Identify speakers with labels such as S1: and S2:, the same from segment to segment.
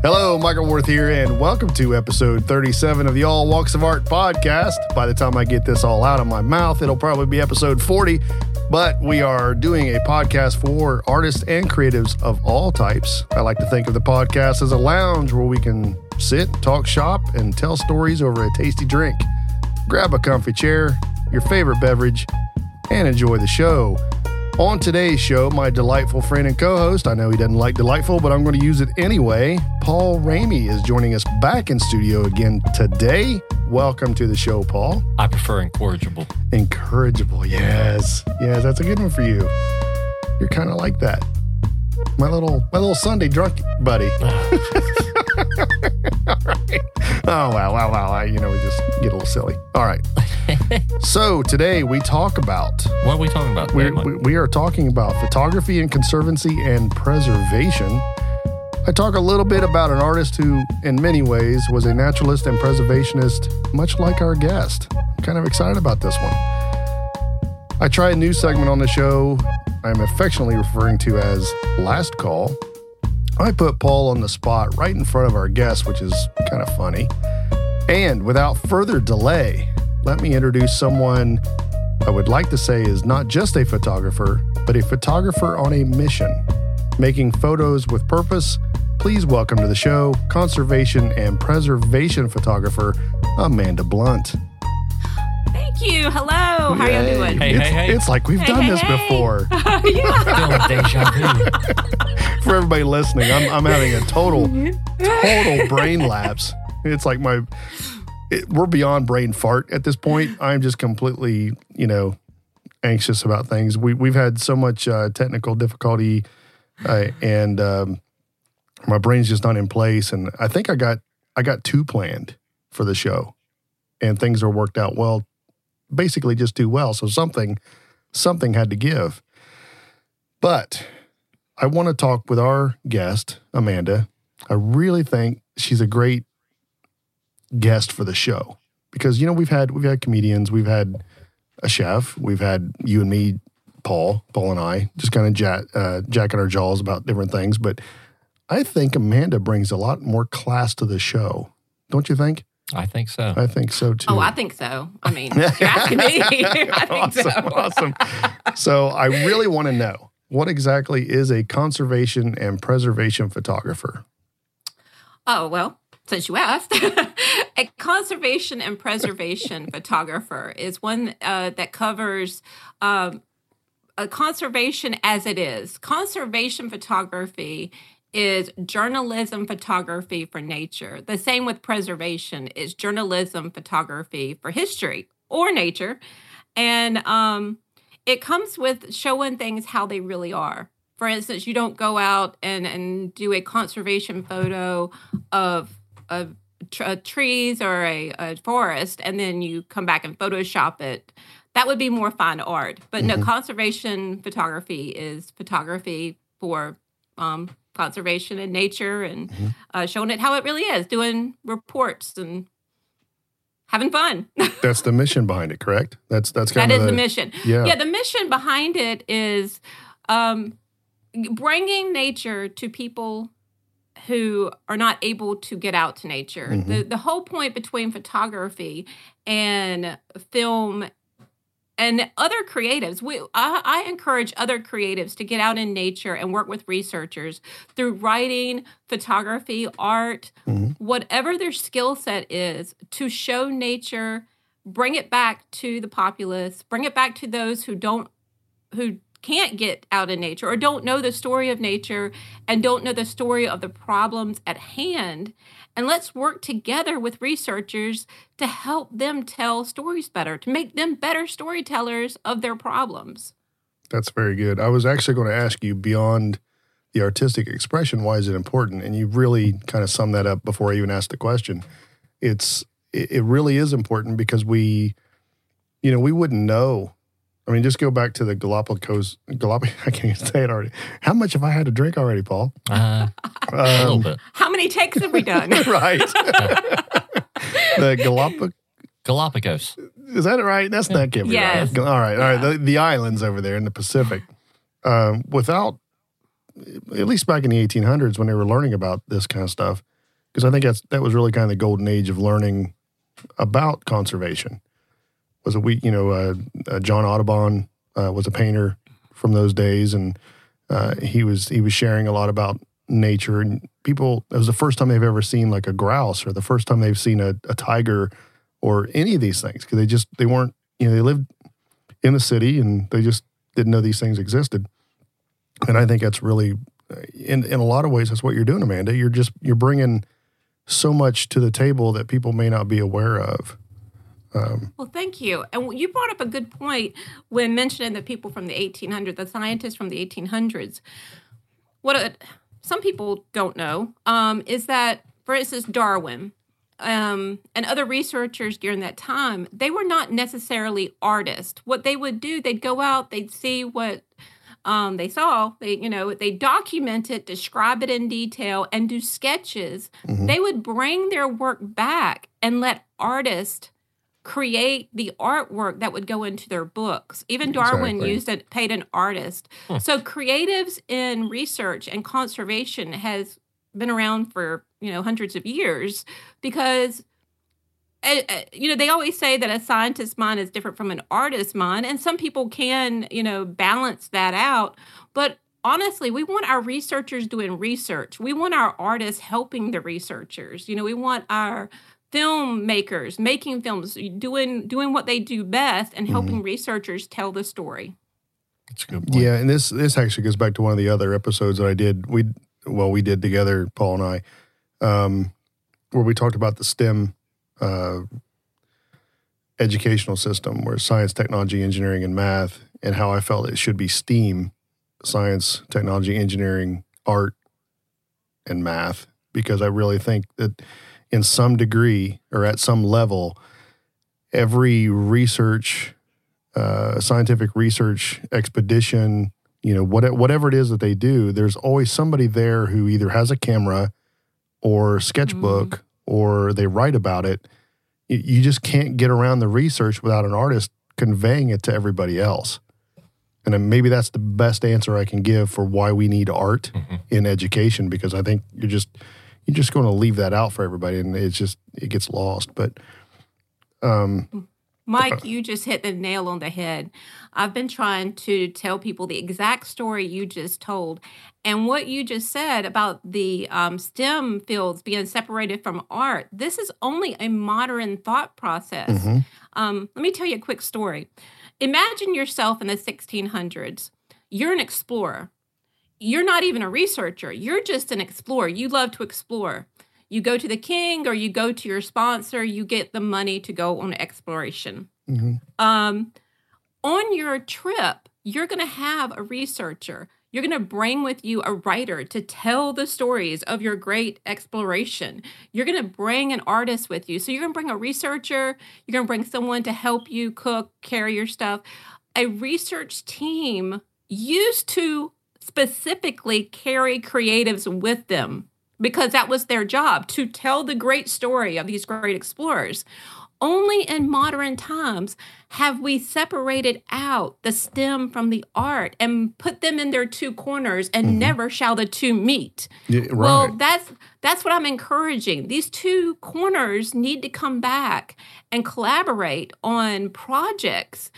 S1: Hello, Michael Worth here, and welcome to episode 37 of the All Walks of Art podcast. By the time I get this all out of my mouth, it'll probably be episode 40. But we are doing a podcast for artists and creatives of all types. I like to think of the podcast as a lounge where we can sit, talk shop, and tell stories over a tasty drink. Grab a comfy chair, your favorite beverage, and enjoy the show. On today's show, my delightful friend and co host, I know he doesn't like delightful, but I'm going to use it anyway. Paul Ramey is joining us back in studio again today. Welcome to the show, Paul.
S2: I prefer incorrigible.
S1: Incorrigible, yes. Yes, that's a good one for you. You're kind of like that. My little my little Sunday drunk buddy. Oh wow, wow, wow. I, you know, we just get a little silly. All right. so today we talk about
S2: What are we talking about? today,
S1: we, we are talking about photography and conservancy and preservation. I talk a little bit about an artist who, in many ways, was a naturalist and preservationist, much like our guest. I'm kind of excited about this one. I try a new segment on the show I'm affectionately referring to as Last Call. I put Paul on the spot right in front of our guest, which is kind of funny. And without further delay, let me introduce someone I would like to say is not just a photographer, but a photographer on a mission, making photos with purpose. Please welcome to the show conservation and preservation photographer Amanda Blunt.
S3: Thank you. Hello. How are you doing?
S2: Hey,
S1: it's,
S2: hey, hey.
S1: it's like we've
S3: Hey,
S1: done
S3: hey,
S1: this
S3: hey.
S1: before.
S3: yeah.
S2: Feeling deja vu.
S1: For everybody listening, I'm, I'm having a total, total brain lapse. It's like my, it, we're beyond brain fart at this point. I'm just completely, you know, anxious about things. We we've had so much uh, technical difficulty, uh, and um, my brain's just not in place. And I think I got I got two planned for the show, and things are worked out well, basically just too well. So something something had to give. But I want to talk with our guest Amanda. I really think she's a great guest for the show because you know we've had we've had comedians, we've had a chef, we've had you and me, Paul, Paul and I, just kind of jack, uh, jacking our jaws about different things. But I think Amanda brings a lot more class to the show, don't you think?
S2: I think so.
S1: I think so too.
S3: Oh, I think so. I mean, you're asking me. I think
S1: awesome,
S3: so.
S1: awesome. So I really want to know what exactly is a conservation and preservation photographer.
S3: Oh, well, since you asked, a conservation and preservation photographer is one uh, that covers um, a conservation as it is. Conservation photography is journalism photography for nature. The same with preservation is journalism photography for history or nature. And um, it comes with showing things how they really are. For instance, you don't go out and, and do a conservation photo of of tr- uh, trees or a, a forest, and then you come back and Photoshop it. That would be more fine art. But no, conservation photography is photography for um, conservation and nature, and uh, showing it how it really is, doing reports and having fun.
S1: That's the mission behind it, correct? That's that's kind
S3: That
S1: of
S3: is the mission.
S1: Yeah.
S3: Yeah, the mission behind it is um, bringing nature to people who are not able to get out to nature.
S1: Mm-hmm.
S3: The the whole point between photography and film and other creatives, we I, I encourage other creatives to get out in nature and work with researchers through writing, photography, art,
S1: Mm-hmm.
S3: whatever their skill set is, to show nature, bring it back to the populace, bring it back to those who don't who can't get out in nature or don't know the story of nature and don't know the story of the problems at hand. And let's work together with researchers to help them tell stories better, to make them better storytellers of their problems.
S1: That's very good. I was actually going to ask you beyond the artistic expression, why is it important? And you really kind of summed that up before I even asked the question. It's it, really is important because we, you know, we wouldn't know. I mean, just go back to the Galapagos. Galap- I can't even say it already. How much have I had to drink already, Paul?
S2: Uh, a little
S1: Um,
S2: bit.
S3: How many takes have we done?
S1: right. the Galapagos.
S2: Galapagos.
S1: Is that right? That's not can't
S3: Yes.
S1: right. All right, all right. The, the islands over there in the Pacific. Um, without at least back in the 1800s when they were learning about this kind of stuff, because I think that's that was really kind of the golden age of learning about conservation. Was a week, you know, uh, uh, John Audubon uh, was a painter from those days, and uh, he was he was sharing a lot about nature and people. It was the first time they've ever seen like a grouse, or the first time they've seen a, a tiger, or any of these things, because they just they weren't you know they lived in the city and they just didn't know these things existed. And I think that's really, in in a lot of ways, that's what you're doing, Amanda. You're just you're bringing so much to the table that people may not be aware of. Um,
S3: Well, thank you. And you brought up a good point when mentioning the people from the 1800s, the scientists from the 1800s. What a, some people don't know um, is that, for instance, Darwin um, and other researchers during that time, they were not necessarily artists. What they would do, they'd go out, they'd see what um, they saw, they you know they document it, describe it in detail, and do sketches.
S1: Mhm.
S3: They would bring their work back and let artists create the artwork that would go into their books. Even Darwin
S1: Exactly.
S3: used it, paid an artist. So creatives in research and conservation has been around for you know hundreds of years because uh, uh, you know they always say that a scientist's mind is different from an artist's mind and some people can you know balance that out but honestly we want our researchers doing research we want our artists helping the researchers you know we want our filmmakers making films doing doing what they do best and helping researchers tell the story
S2: That's a good point.
S1: yeah, and this this actually goes back to one of the other episodes that I did. We well, we did together, Paul and I, um, where we talked about the STEM uh, educational system, where science, technology, engineering, and math, and how I felt it should be STEAM: science, technology, engineering, art, and math, because I really think that in some degree or at some level, every research uh, scientific research expedition, you know, what, whatever it is that they do, there's always somebody there who either has a camera or sketchbook or they write about it. You, you just can't get around the research without an artist conveying it to everybody else. And maybe that's the best answer I can give for why we need art
S2: Mhm.
S1: in education because I think you're just you're just going to leave that out for everybody and it's just it gets lost. But um,
S3: Mike, you just hit the nail on the head. I've been trying to tell people the exact story you just told. And what you just said about the um, STEM fields being separated from art, this is only a modern thought process.
S1: mhm.
S3: Um, let me tell you a quick story. Imagine yourself in the 1600s. You're an explorer. You're not even a researcher. You're just an explorer. You love to explore. You go to the king or you go to your sponsor, you get the money to go on exploration.
S1: Mhm.
S3: Um, on your trip, you're going to have a researcher. You're going to bring with you a writer to tell the stories of your great exploration. You're going to bring an artist with you. So you're going to bring a researcher, you're going to bring someone to help you cook, carry your stuff. A research team used to specifically carry creatives with them because that was their job to tell the great story of these great explorers. Only in modern times have we separated out the STEM from the art and put them in their two corners and mm-hmm. never shall the two meet.
S1: Yeah, right.
S3: Well, that's that's what I'm encouraging. These two corners need to come back and collaborate on projects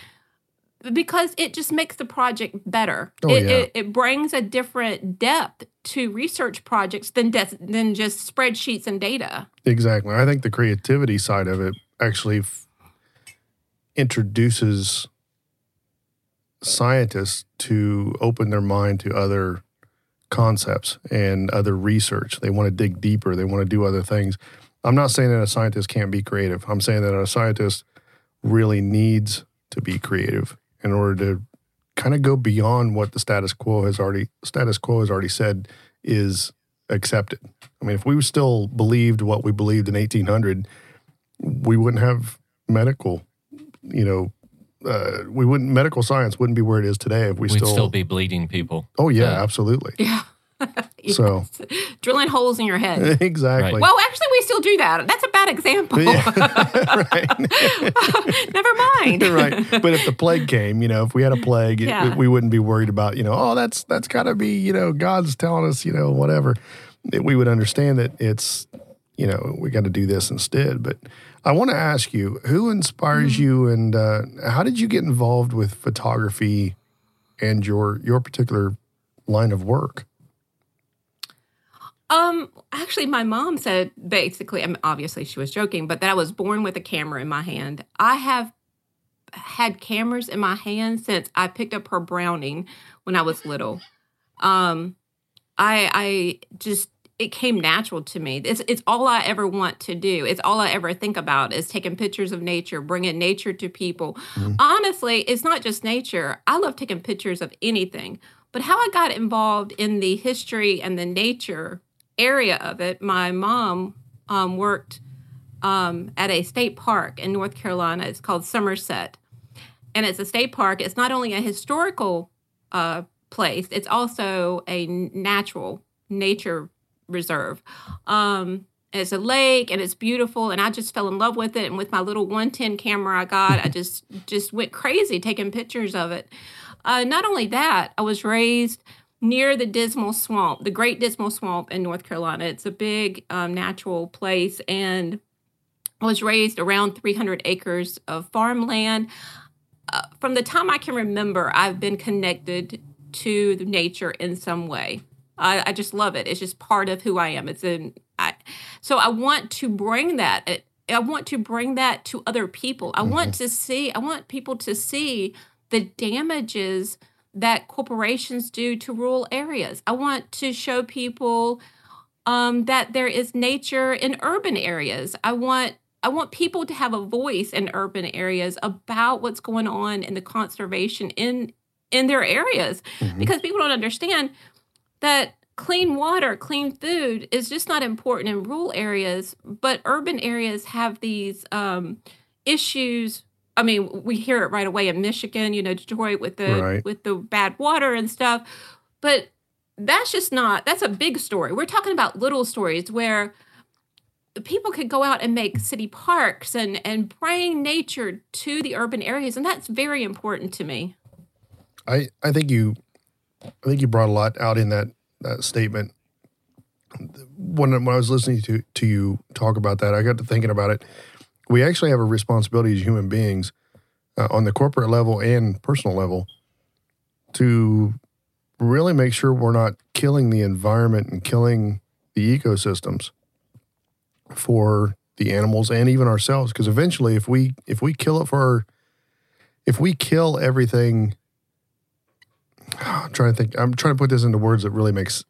S3: because it just makes the project better.
S1: Oh,
S3: it,
S1: yeah.
S3: it, it brings a different depth to research projects than des- than just spreadsheets and data.
S1: Exactly. I think the creativity side of it actually f- introduces scientists to open their mind to other concepts and other research. They want to dig deeper, they want to do other things. I'm not saying that a scientist can't be creative. I'm saying that a scientist really needs to be creative in order to kind of go beyond what the status quo has already status quo has already said is accepted. I mean, if we still believed what we believed in 1800, we wouldn't have medical, you know, uh, we wouldn't medical science wouldn't be where it is today if we
S2: We'd
S1: still,
S2: still, be bleeding people.
S1: Oh yeah,
S2: Yeah.
S1: absolutely.
S3: Yeah.
S1: So
S3: drilling holes in your head.
S1: exactly.
S2: Right.
S3: Well, actually, we still do that. That's a bad example. Never mind.
S1: right. But if the plague came, you know, if we had a plague, it- we wouldn't be worried about, you know, oh, that's that's got to be, you know, God's telling us, you know, whatever. That we would understand that it's, you know, we got to do this instead. But I want to ask you, who inspires
S3: Mm-hmm.
S1: you, and uh, how did you get involved with photography and your your particular line of work?
S3: Um, actually, my mom said basically, I mean, obviously she was joking, but that I was born with a camera in my hand. I have had cameras in my hand since I picked up her Browning when I was little. Um, I I just it came natural to me. It's it's all I ever want to do. It's all I ever think about is taking pictures of nature, bringing nature to people. Honestly, it's not just nature. I love taking pictures of anything. But how I got involved in the history and the nature area of it, my mom um, worked um, at a state park in North Carolina. It's called Somerset. And it's a state park. It's not only a historical uh, place, it's also a natural nature reserve. Um, it's a lake and it's beautiful and I just fell in love with it and with my little 110 camera I got I just just went crazy taking pictures of it. Uh, not only that, I was raised near the Dismal Swamp, the Great Dismal Swamp in North Carolina. It's a big um, natural place and I was raised around 300 acres of farmland. Uh, from the time I can remember, I've been connected to nature in some way. I, I just love it. It's just part of who I am. It's in. I, so I want to bring that. I- I want to bring that to other people. I want to see. I want people to see the damages that corporations do to rural areas. I want to show people um, that there is nature in urban areas. I want I want people to have a voice in urban areas about what's going on in the conservation in in their areas because people don't understand that clean water, clean food is just not important in rural areas, but urban areas have these um, issues. I mean, we hear it right away in Michigan, you know, Detroit with the
S1: Right.
S3: with the bad water and stuff, but that's just not that's a big story. We're talking about little stories where people could go out and make city parks and and bring nature to the urban areas and that's very important to me.
S1: I, I think you I think you brought a lot out in that, that statement. When when I was listening to to you talk about that, I got to thinking about it. We actually have a responsibility as human beings uh, on the corporate level and personal level to really make sure we're not killing the environment and killing the ecosystems for the animals and even ourselves because eventually if we if we kill it for if we kill everything I'm trying to think. I'm trying to put this into words that really makes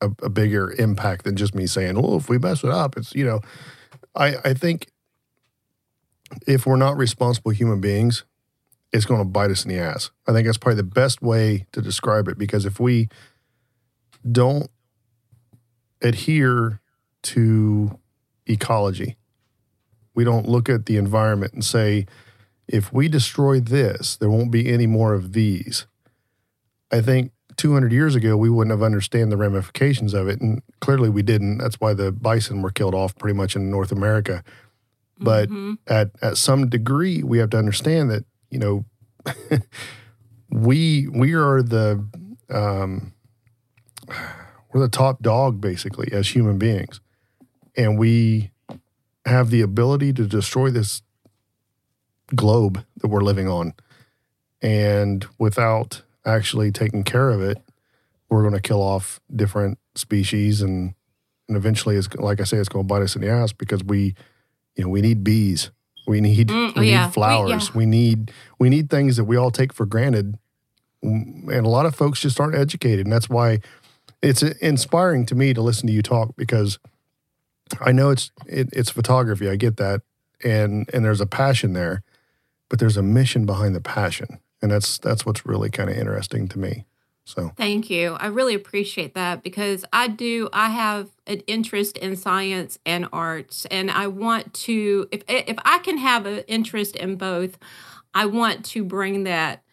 S1: a, a bigger impact than just me saying, "Oh, if we mess it up, it's you know." I I think if we're not responsible human beings, it's going to bite us in the ass. I think that's probably the best way to describe it because if we don't adhere to ecology, we don't look at the environment and say, if we destroy this, there won't be any more of these. I think 200 years ago we wouldn't have understood the ramifications of it, and clearly we didn't. That's why the bison were killed off pretty much in North America. But
S3: Mhm.
S1: at at some degree, we have to understand that you know we we are the um, we're the top dog basically as human beings, and we have the ability to destroy this globe that we're living on, and without actually taking care of it, we're going to kill off different species and and eventually it's like I say it's going to bite us in the ass because we you know we need bees. We need
S3: Mm,
S1: we
S3: yeah.
S1: need flowers.
S3: We-
S1: we need we need things that we all take for granted. Mm, and a lot of folks just aren't educated and that's why it's inspiring to me to listen to you talk because I know it's it, it's photography I get that and and there's a passion there but there's a mission behind the passion and that's that's what's really kind of interesting to me so
S3: Thank you. I really appreciate that because I do. I have an interest in science and arts, and I want to. If if I can have an interest in both, I want to bring that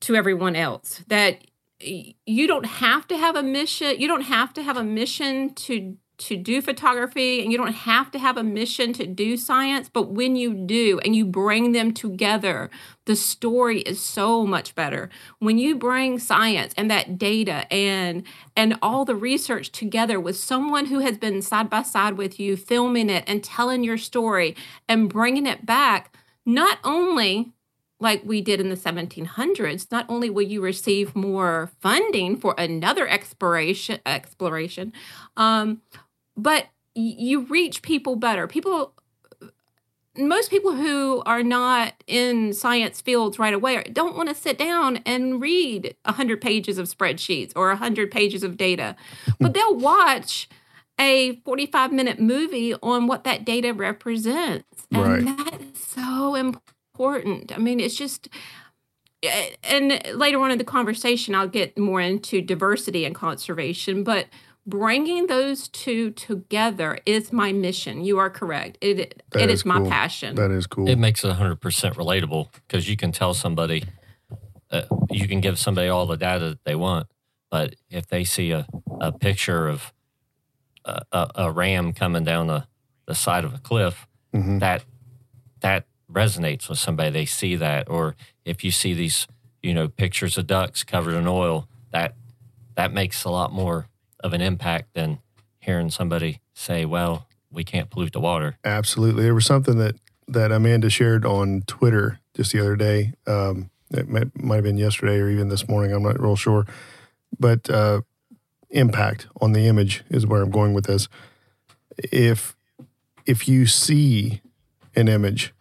S3: to everyone else. That you don't have to have a mission. You don't have to have a mission to to do photography and you don't have to have a mission to do science but when you do and you bring them together the story is so much better. When you bring science and that data and and all the research together with someone who has been side by side with you filming it and telling your story and bringing it back not only like we did in the 1700s, not only will you receive more funding for another exploration, exploration, um, but you reach people better. People, most people who are not in science fields right away don't want to sit down and read 100 pages of spreadsheets or 100 pages of data, but they'll watch a 45 minute movie on what that data represents. And
S1: Right.
S3: that is so important. I mean, it's just, eh, and later on in the conversation, I'll get more into diversity and conservation, but bringing those two together is my mission. You are correct. It,
S1: That
S3: it
S1: is
S3: is, my
S1: cool.
S3: passion.
S1: That is cool.
S2: It makes it 100% relatable because you can tell somebody, uh, you can give somebody all the data that they want, but if they see a, a picture of a, a, a ram coming down the, the side of a cliff,
S1: Mhm.
S2: that that resonates with somebody. They see that, or if you see these, you know, pictures of ducks covered in oil, that that makes a lot more of an impact than hearing somebody say, "Well, we can't pollute the water."
S1: Absolutely. There was something that that Amanda shared on Twitter just the other day. Um, it might, might have been yesterday or even this morning. I'm not real sure. But uh, impact on the image is where I'm going with this. If if you see an image,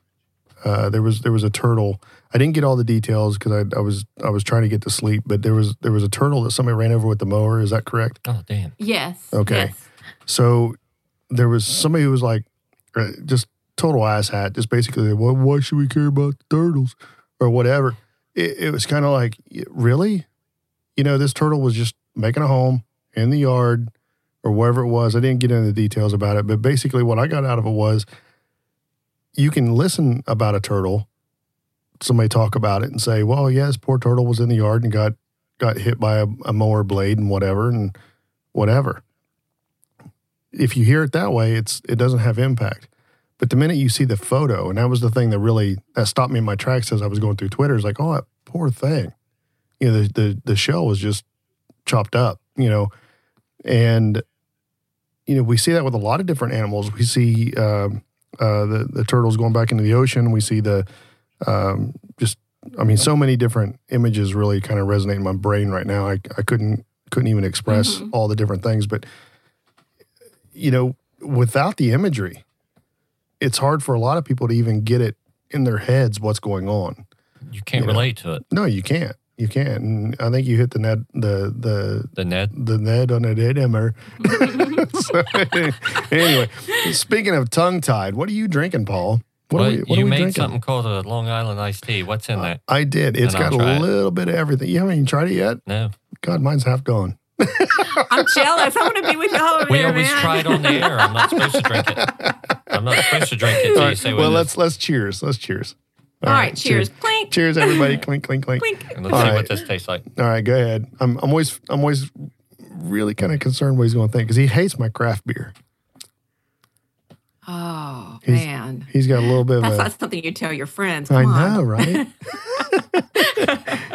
S1: uh, there was there was a turtle. I didn't get all the details because I, I was I was trying to get to sleep. But there was there was a turtle that somebody ran over with the mower. Is that correct?
S2: Oh, damn!
S3: yes.
S1: Okay.
S3: Yes.
S1: So there was somebody who was like, uh, just total ass hat, just basically, well, why should we care about the turtles or whatever? It, it was kind of like, really? You know, this turtle was just making a home in the yard or wherever it was. I didn't get into the details about it, but basically, what I got out of it was you can listen about a turtle, somebody talk about it and say, well, this poor turtle was in the yard and got got hit by a, a mower blade and whatever and whatever if you hear it that way, it's it doesn't have impact. But the minute you see the photo, and that was the thing that really that stopped me in my tracks as I was going through Twitter, is like, oh, that poor thing. You know, the the the shell was just chopped up. You know, and you know we see that with a lot of different animals. We see um, uh, the the turtles going back into the ocean. We see the um, just I mean, so many different images really kind of resonate in my brain right now. I I couldn't couldn't even express
S3: Mhm.
S1: all the different things, but you know, without the imagery, it's hard for a lot of people to even get it in their heads what's going on.
S2: You can't
S1: You know.
S2: relate to it.
S1: No, you can't. You can't. And I think you hit the net the the
S2: The Ned.
S1: the net on a dead hammer. so, anyway, speaking of tongue tied, what are you drinking, Paul? What
S2: well,
S1: are we, what
S2: you
S1: are we
S2: made
S1: drinking?
S2: something called a Long Island iced tea. What's in that?
S1: I did. It's
S2: And
S1: got
S2: try
S1: a
S2: it.
S1: little bit of everything. You haven't even tried it yet?
S2: No,
S1: God, mine's half gone.
S3: I'm jealous. I want to be with y'all over
S2: we
S3: there,
S2: always
S3: man.
S2: try it on the air. I'm not supposed to drink it. I'm not supposed to drink it
S1: All
S2: till you
S1: right,
S2: say
S1: well,
S2: it
S1: let's
S2: is.
S1: let's cheers. Let's cheers.
S3: All right, cheers. Clink,
S1: Cheers, everybody. clink, clink, clink.
S3: clink.
S2: And let's
S1: All
S2: see
S1: right.
S2: what this tastes like.
S1: All right, go ahead. I'm I'm always I'm always really kind of concerned what he's going to think because he hates my craft beer.
S3: Oh
S1: He's-
S3: man,
S1: He's got a little bit of
S3: that's
S1: a.
S3: not something you tell your friends.
S1: I
S3: Come on.
S1: know, right?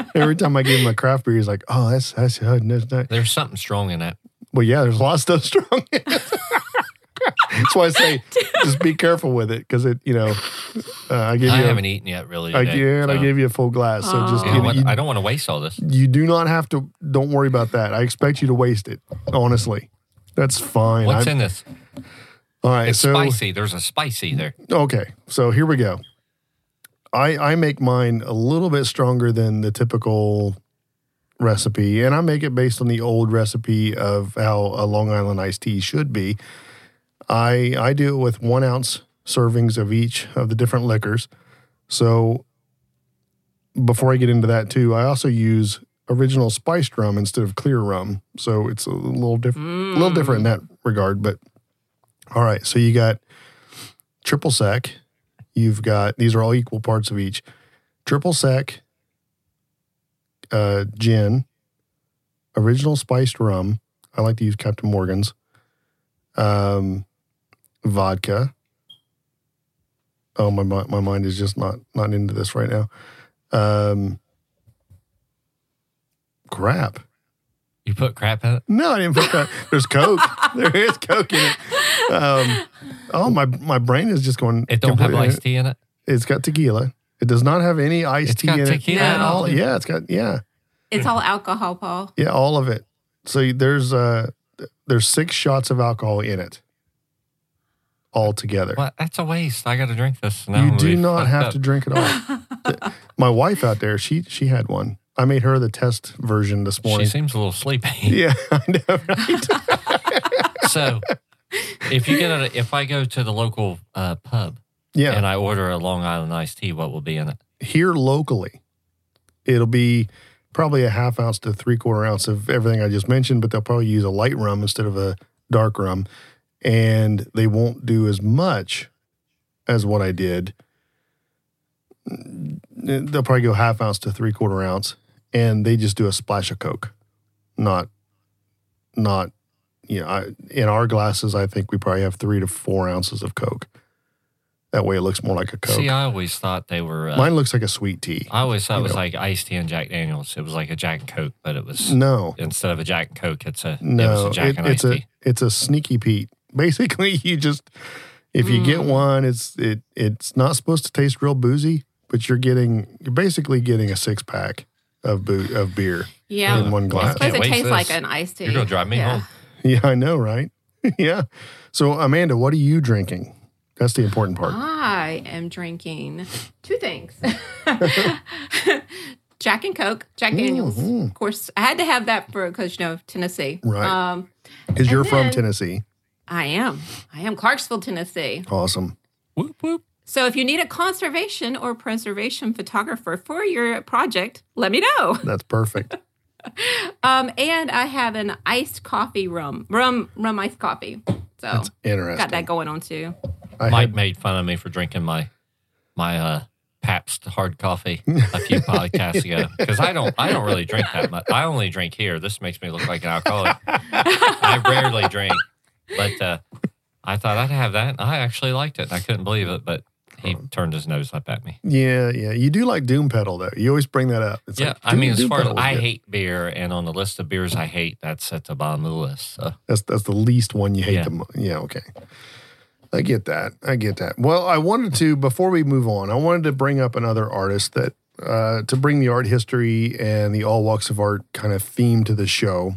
S1: Every time I give him a craft beer, he's like, "Oh, that's that's good." That's not.
S2: There's something strong in it.
S1: Well, yeah, there's a lot of stuff strong. in it. that's why I say just be careful with it because it, you know, uh, I give you I
S2: haven't eaten yet, really.
S1: I
S2: Today,
S1: yeah, and I gave you a full glass. So just
S2: you know what?
S1: you,
S2: I don't want to waste all this.
S1: you do not have to. Don't worry about that. I expect you to waste it. Honestly, that's fine.
S2: What's
S1: I'm-
S2: in this?
S1: All right,
S2: It's
S1: so
S2: spicy. There's a spicy there.
S1: Okay, so here we go. I I make mine a little bit stronger than the typical recipe, and I make it based on the old recipe of how a Long Island iced tea should be. I I do it with one ounce servings of each of the different liquors. So before I get into that too, I also use original spiced rum instead of clear rum. So it's a little different a little different in that mm. regard. But all right, so you got triple sec. You've got these are all equal parts of each. Triple sec, uh, gin, original spiced rum. I like to use Captain Morgan's. Um, vodka. Oh, my my mind is just not not into this right now. Um, crap.
S2: You put crap in it?
S1: No, I didn't put crap. There's Coke. there is Coke in it. Um, oh, my my brain is just going.
S2: It don't have
S1: completely-
S2: iced tea in it?
S1: It's got tequila. It does not have any iced
S2: It's
S1: tea
S2: got
S1: in
S2: tequila
S1: it at
S3: in
S1: all. Yeah, it's got yeah,
S3: It's all alcohol, Paul.
S1: yeah, all of it. So there's uh there's six shots of alcohol in it, all together.
S2: What? That's a waste. I got to drink this. Now
S1: you do not have
S2: up.
S1: to drink it all. My wife out there, she she had one. I made her the test version this morning.
S2: She seems a little sleepy.
S1: Yeah, I know. Right?
S2: so if you get a, if I go to the local uh, pub
S1: Yeah,
S2: and I order a Long Island iced tea, what will be in it?
S1: here locally, it'll be probably a half ounce to three quarter ounce of everything I just mentioned, but they'll probably use a light rum instead of a dark rum. And they won't do as much as what I did. They'll probably go half ounce to three quarter ounce, and they just do a splash of Coke, not, not, you know, I, in our glasses, I think we probably have three to four ounces of Coke. That way, it looks more like a Coke.
S2: See, I always thought they were. Uh,
S1: Mine looks like a sweet tea.
S2: I always thought it was
S1: know.
S2: like iced tea and Jack Daniels. It was like a Jack and Coke, but it was
S1: No,
S2: instead of a Jack and Coke, it's a it was
S1: no,
S2: a Jack
S1: it-
S2: and
S1: it's
S2: iced
S1: a
S2: tea.
S1: it's a sneaky Pete. Basically, you just if you get
S3: Mm.
S1: one, it's it it's not supposed to taste real boozy, but you're getting you're basically getting a six pack of boo of beer
S3: Yeah.
S1: in one
S3: It's
S1: glass.
S3: supposed to
S2: Can't
S3: like an iced tea.
S2: You're gonna drive me
S3: Yeah.
S2: home.
S1: Yeah, I know, right? yeah. So Amanda, what are you drinking? That's the important part.
S3: I am drinking two things. Jack and Coke, Jack Daniels.
S1: Mhm.
S3: Of course, I had to have that for because you know Tennessee.
S1: Right.
S3: Um,
S1: Because you're from Tennessee.
S3: I am. I am Clarksville, Tennessee.
S1: Awesome.
S2: Whoop whoop.
S3: So if you need a conservation or preservation photographer for your project, let me know.
S1: That's perfect.
S3: Um, and I have an iced coffee rum, rum, rum iced coffee. So
S1: That's interesting.
S3: got that going on too.
S1: I
S2: Mike
S1: had,
S2: made fun of me for drinking my my uh, Pabst hard coffee a few podcasts ago because I don't I don't really drink that much. I only drink here. This makes me look like an alcoholic. I rarely drink, but uh, I thought I'd have that. I actually liked it. I couldn't believe it, but he turned his nose up at me.
S1: yeah, yeah. You do like Doom Pedal though. You always bring that up. It's
S2: yeah,
S1: like,
S2: I mean, as
S1: Doom
S2: far as I
S1: good.
S2: hate beer, and on the list of beers I hate, that's at the bottom of the list. So.
S1: That's that's the least one you hate
S2: Yeah.
S1: the most. Yeah, okay. I get that. I get that. Well, I wanted to before we move on, I wanted to bring up another artist that uh, to bring the art history and the all walks of art kind of theme to the show.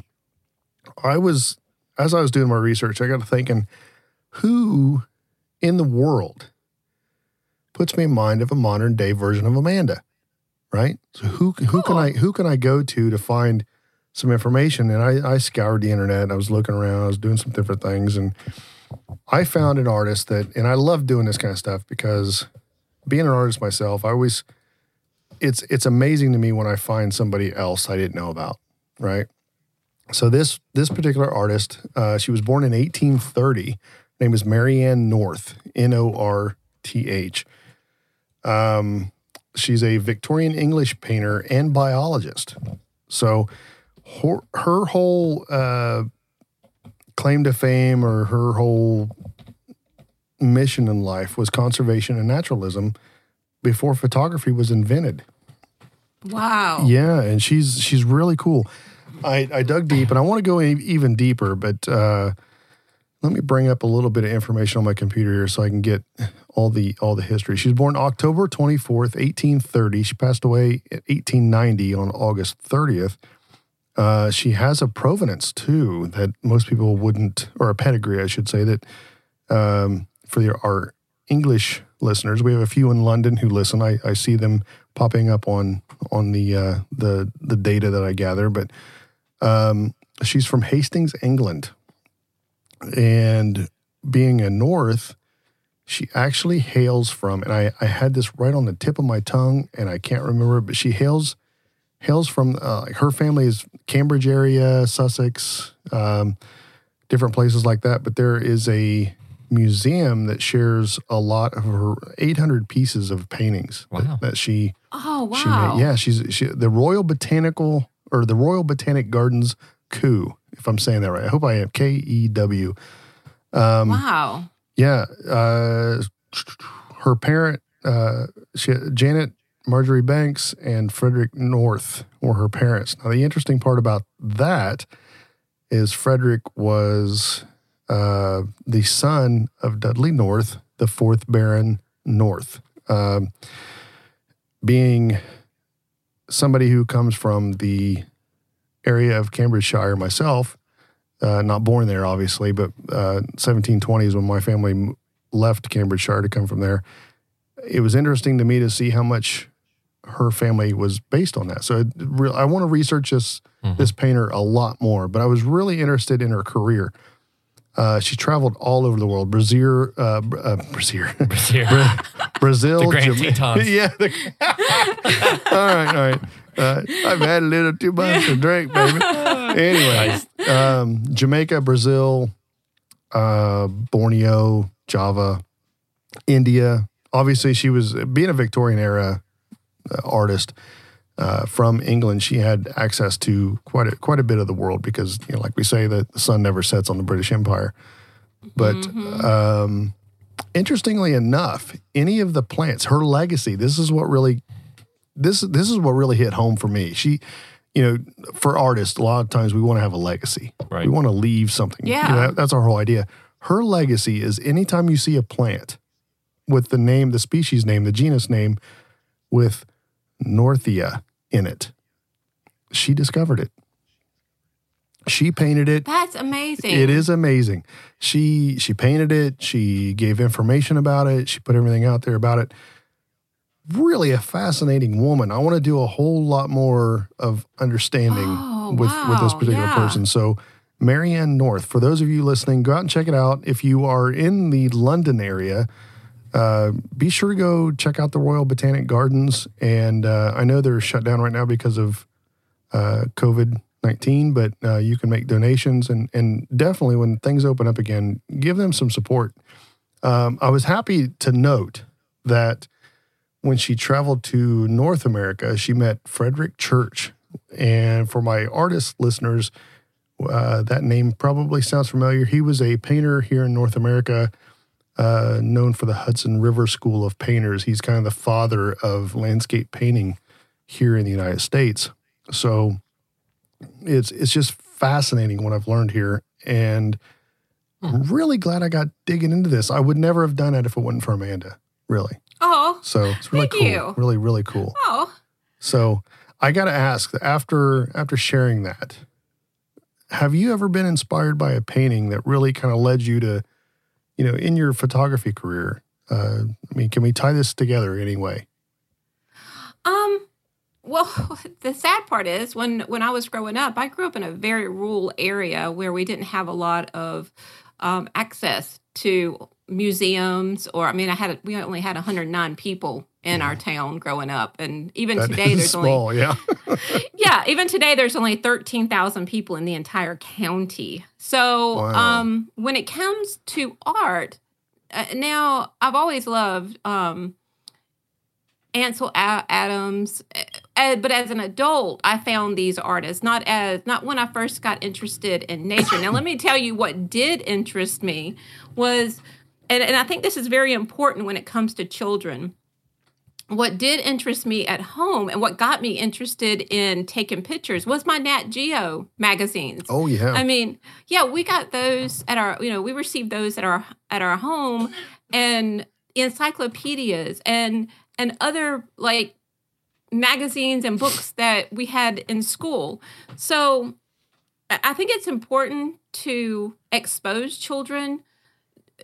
S1: I was as I was doing my research, I got to thinking, who in the world puts me in mind of a modern day version of Amanda? Right. So who who can I who can I go to to find some information? And I, I scoured the internet. I was looking around. I was doing some different things, and I found an artist that, and I love doing this kind of stuff because being an artist myself, I always it's it's amazing to me when I find somebody else I didn't know about. Right. So this this particular artist, uh, she was born in 1830. Her name is Marianne North, N O R T H. Um, she's a Victorian English painter and biologist. So her, her whole uh, claim to fame or her whole mission in life was conservation and naturalism before photography was invented.
S3: Wow.
S1: Yeah, and she's she's really cool. I, I dug deep, and I want to go even deeper, but uh, let me bring up a little bit of information on my computer here so I can get all the all the history. She was born October twenty fourth, eighteen thirty. She passed away in eighteen ninety on August thirtieth. Uh, she has a provenance too that most people wouldn't, or a pedigree, I should say, that um, for the, our English listeners, we have a few in London who listen. I, I see them popping up on on the uh, the the data that I gather, but um, she's from Hastings, England, and being a North, she actually hails from, and I I had this right on the tip of my tongue, and I can't remember, but she hails hails from uh, her family is Cambridge area, Sussex, um, different places like that. But there is a museum that shares a lot of her 800 pieces of paintings that-
S2: Wow.
S1: that, she
S3: Oh wow.
S1: she made. Yeah, she's she, the Royal Botanical or the Royal Botanic Gardens Kew, if I'm saying that right. I hope I am. K E W. Um,
S3: wow.
S1: Yeah. Uh, her parent, uh, she, Janet Marjoribanks and Frederick North were her parents. Now, the interesting part about that is Frederick was uh, the son of Dudley North, the fourth Baron North. Um, being somebody who comes from the area of Cambridgeshire myself, uh, not born there, obviously, but uh, 1720s when my family left Cambridgeshire to come from there. It was interesting to me to see how much her family was based on that. So it re- I want to research this
S2: Mhm.
S1: this painter a lot more, but I was really interested in her career. Uh, she traveled all over the world, Brazil, uh, uh, Brazil. Brazil,
S2: The Grand
S1: Jama- yeah. the- all right, all right. Uh, I've had a little too much to drink, baby. Anyway, um, Jamaica, Brazil, uh, Borneo, Java, India. Obviously, she was being a Victorian era uh, artist uh, from England. She had access to quite a, quite a bit of the world because, you know, like we say, that the sun never sets on the British Empire. But um, interestingly enough, any of the plants, her legacy. This is what really this this is what really hit home for me. She, you know, for artists, a lot of times we want to have a legacy.
S2: Right.
S1: We want to leave something. You know,
S3: Yeah.
S1: that- that's our whole idea. Her legacy is anytime you see a plant with the name, the species name, the genus name, with Northia in it, she discovered it. She painted it.
S3: That's amazing.
S1: It is amazing. She she painted it. She gave information about it. She put everything out there about it. Really a fascinating woman. I want to do a whole lot more of understanding
S3: Oh,
S1: with with this particular
S3: Yeah.
S1: person. So Marianne North. For those of you listening, go out and check it out. If you are in the London area, uh, be sure to go check out the Royal Botanic Gardens. And uh, I know they're shut down right now because of uh, COVID 19, but uh, you can make donations. And, and definitely when things open up again, give them some support. Um, I was happy to note that when she traveled to North America, she met Frederic Church. And for my artist listeners, uh, that name probably sounds familiar. He was a painter here in North America, uh, known for the Hudson River School of Painters. He's kind of the father of landscape painting here in the United States. So it's it's just fascinating what I've learned here, and I'm really glad I got digging into this. I would never have done it if it wasn't for Amanda. Really,
S3: Oh,
S1: so it's really
S3: Thank
S1: cool.
S3: you.
S1: Really, really cool.
S3: oh.
S1: So I got to ask after after sharing that, have you ever been inspired by a painting that really kind of led you to, you know, in your photography career? Uh, I mean, can we tie this together anyway?
S3: Um, well, the sad part is when when I was growing up, I grew up in a very rural area where we didn't have a lot of um, access to museums, or I mean, I had we only had 109 people in our town growing up, and even
S1: That
S3: today there's only
S1: small, yeah.
S3: yeah, even today there's only 13,000 people in the entire county. So,
S1: Wow.
S3: um when it comes to art, uh, now I've always loved um Ansel A- Adams, uh, but as an adult, I found these artists not as not when I first got interested in nature. now, let me tell you what did interest me was, and, and I think this is very important when it comes to children what did interest me at home and what got me interested in taking pictures was my Nat Geo magazines.
S1: Oh yeah.
S3: I mean, yeah, we got those at our, you know, we received those at our at our home and encyclopedias and and other like magazines and books that we had in school. So I I think it's important to expose children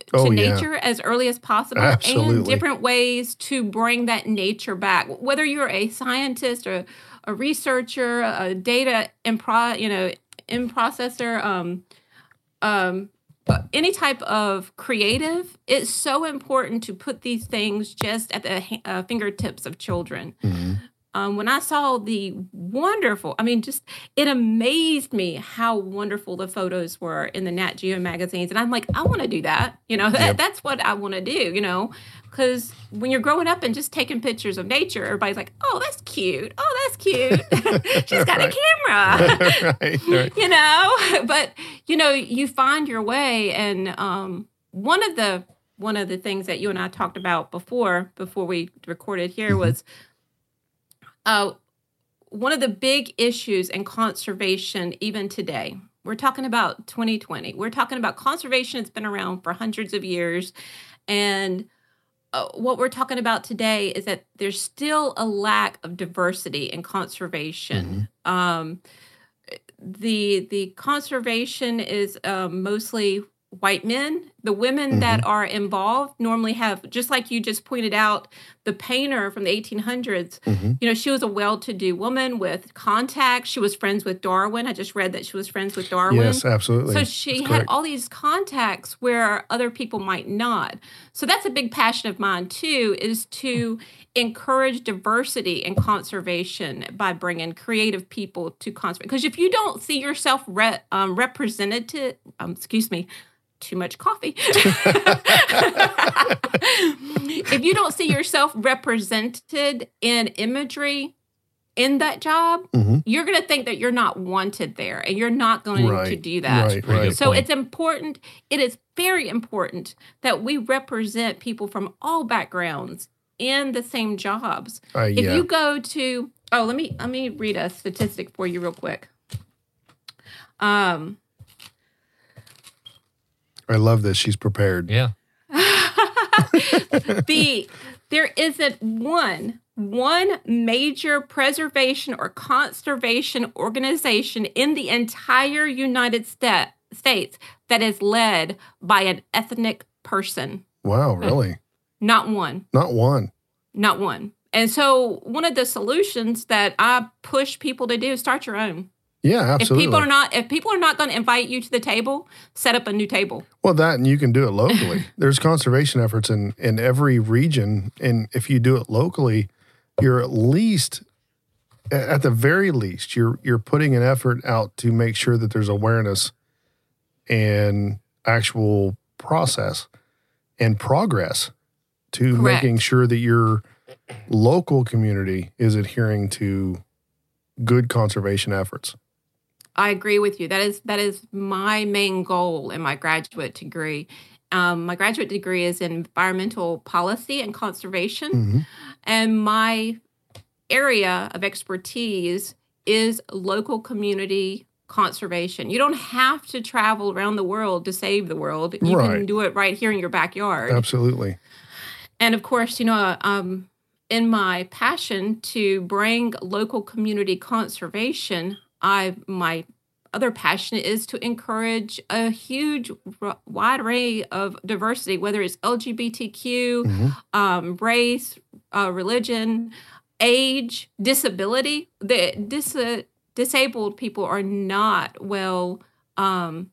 S3: to
S1: oh yeah.
S3: nature as early as possible and different ways to bring that nature back whether you're a scientist or a researcher a data in pro you know in processor um um any type of creative it's so important to put these things just at the uh, fingertips of children
S1: Mhm.
S3: Um, when I saw the wonderful, I mean, just it amazed me how wonderful the photos were in the Nat Geo magazines. And I'm like, I want to do that. You know, that,
S1: Yep.
S3: that's what I want to do, you know, because when you're growing up and just taking pictures of nature, everybody's like, oh, that's cute. Oh, that's cute. She's got a camera.
S1: right, right.
S3: you know but you know you find your way and um one of the one of the things that you and I talked about before before we recorded here
S1: Mhm.
S3: was uh one of the big issues in conservation even today we're talking about 2020 we're talking about conservation it's been around for hundreds of years. And uh, what we're talking about today is that there's still a lack of diversity in conservation. Um, the the conservation is um, mostly white men. The women that are involved normally have, just like you just pointed out, the painter from the 1800s.
S1: Mhm.
S3: You know, she was a well-to-do woman with contacts. She was friends with Darwin. I just read that she was friends with Darwin.
S1: Yes, absolutely.
S3: So she
S1: That's
S3: had
S1: correct.
S3: all these contacts where other people might not. So that's a big passion of mine too, is to encourage diversity in conservation by bringing creative people to conservation. Because if you don't see yourself re- um, represented, um, excuse me, too much coffee. if you don't see yourself represented in imagery in that job,
S1: Mhm.
S3: you're going to think that you're not wanted there and you're not going to do that.
S1: right, right.
S3: So it's important, it is very important that we represent people from all backgrounds in the same jobs.
S1: Uh,
S3: If you go to oh, let me let me read a statistic for you real quick. Um
S1: I love this. She's prepared.
S2: Yeah.
S3: the there isn't one one major preservation or conservation organization in the entire United Sta- States that is led by an ethnic person.
S1: Wow, hmm. really?
S3: Not one.
S1: Not one.
S3: Not one. And so one of the solutions that I push people to do is start your own.
S1: Yeah, absolutely.
S3: If people are not if people are not going to invite you to the table, set up a new table.
S1: Well, that and you can do it locally. There's conservation efforts in in every region, and if you do it locally, you're at least, at the very least, you're you're putting an effort out to make sure that there's awareness and actual process and progress to
S3: Correct.
S1: making sure that your local community is adhering to good conservation efforts.
S3: I agree with you. That is that is my main goal in my graduate degree. Um, my graduate degree is in environmental policy and conservation,
S1: Mhm.
S3: and my area of expertise is local community conservation. You don't have to travel around the world to save the world. You can do it right here in your backyard.
S1: Absolutely.
S3: And of course, you know, um, in my passion to bring local community conservation, I my other passion is to encourage a huge r- wide array of diversity, whether it's LGBTQ,
S1: Mhm.
S3: um, race, uh, religion, age, disability. The dis- disabled people are not well um,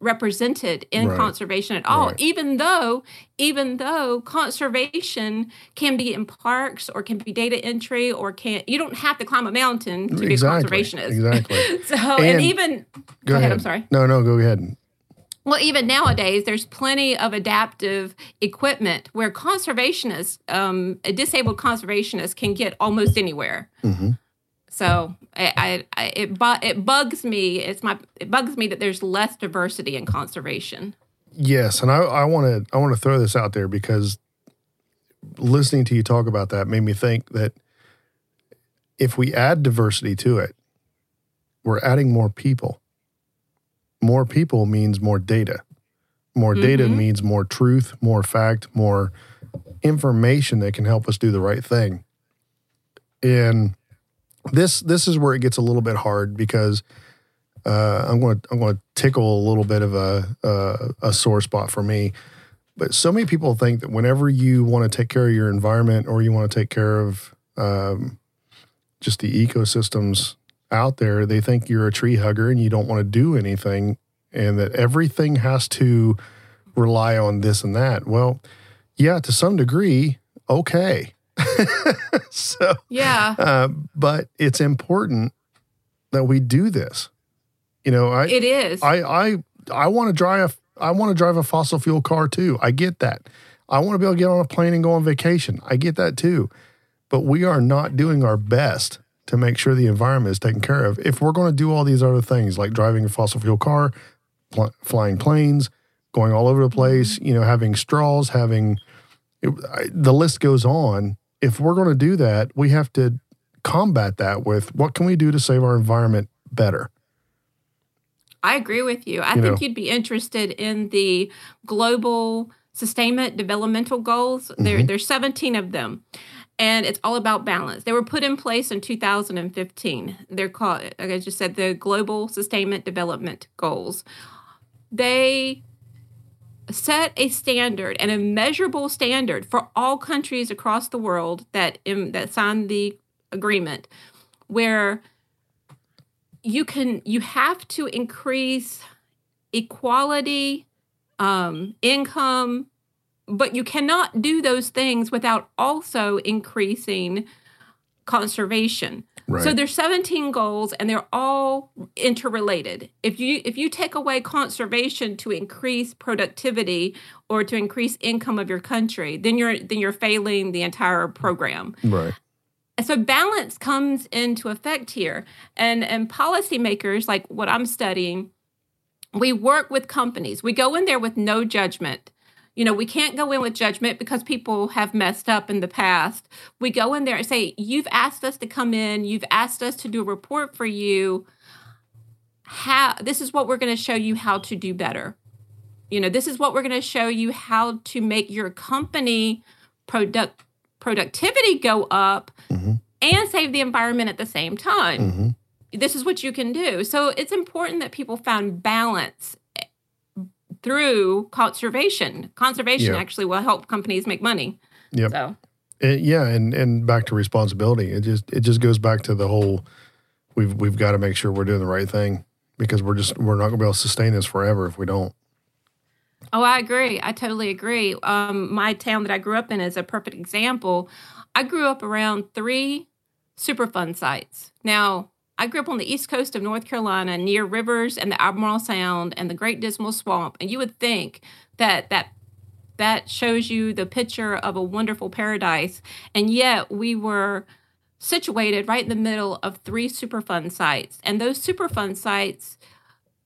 S3: represented in
S1: Right.
S3: conservation at all
S1: Right.
S3: even though even though conservation can be in parks or can be data entry or can you don't have to climb a mountain to
S1: Exactly.
S3: be a conservationist
S1: Exactly.
S3: so and,
S1: And-
S3: even
S1: Go,
S3: ahead, I'm sorry.
S1: No, no, go ahead.
S3: well, even nowadays, there's plenty of adaptive equipment where conservationists, um, a disabled conservationist, can get almost anywhere.
S1: hmm
S3: So I, I, I it, bu- it bugs me. It's my it bugs me that there's less diversity in conservation.
S1: Yes, and I I want to I want to throw this out there because listening to you talk about that made me think that if we add diversity to it, we're adding more people. More people means more data. More data
S3: Mhm.
S1: means more truth, more fact, more information that can help us do the right thing. And this this is where it gets a little bit hard because uh, I'm going to I'm going to tickle a little bit of a, a a sore spot for me. But so many people think that whenever you want to take care of your environment or you want to take care of um, just the ecosystems out there, they think you're a tree hugger and you don't want to do anything, and that everything has to rely on this and that. Well, yeah, to some degree, okay. so,
S3: Yeah.
S1: uh, but it's important that we do this. You know, I
S3: It is.
S1: I I I want to drive I want to drive a fossil fuel car too. I get that. I want to be able to get on a plane and go on vacation. I get that too. But we are not doing our best to make sure the environment is taken care of. If we're going to do all these other things like driving a fossil fuel car, pl- flying planes, going all over the place, you know, having straws, having it, I, the list goes on. If we're going to do that, we have to combat that with what can we do to save our environment better?
S3: I agree with you. I
S1: You
S3: think
S1: know.
S3: you'd be interested in the global sustainment developmental goals. There,
S1: Mm-hmm.
S3: there's 17 of them, and it's all about balance. They were put in place in 2015. They're called, like I just said, the global sustainment development goals. They set a standard and a measurable standard for all countries across the world that im that signed the agreement where you can you have to increase equality um, income but you cannot do those things without also increasing conservation
S1: Right.
S3: so there's 17 goals and they're all interrelated. If you if you take away conservation to increase productivity or to increase income of your country, then you're then you're failing the entire program.
S1: right.
S3: And so balance comes into effect here. And and policymakers like what I'm studying, we work with companies. We go in there with no judgment. You know, we can't go in with judgment because people have messed up in the past. We go in there and say, You've asked us to come in, you've asked us to do a report for you. How this is what we're going to show you how to do better. You know, this is what we're going to show you how to make your company product productivity go up
S1: Mhm.
S3: and save the environment at the same time
S1: hmm
S3: this is what you can do. So it's important that people found balance through conservation. Conservation
S1: Yeah.
S3: actually will help companies make money.
S1: Yep.
S3: So
S1: Uh, yeah, and and back to responsibility. It just it just goes back to the whole we've we've got to make sure we're doing the right thing because we're just we're not going to be able to sustain this forever if we don't.
S3: Oh, I agree. I totally agree. Um, my town that I grew up in is a perfect example. I grew up around three Superfund sites. Now, I grew up on the east coast of North Carolina near rivers and the Albemarle Sound and the Great Dismal Swamp. And you would think that that that shows you the picture of a wonderful paradise. And yet we were situated right in the middle of three Superfund sites. And those Superfund sites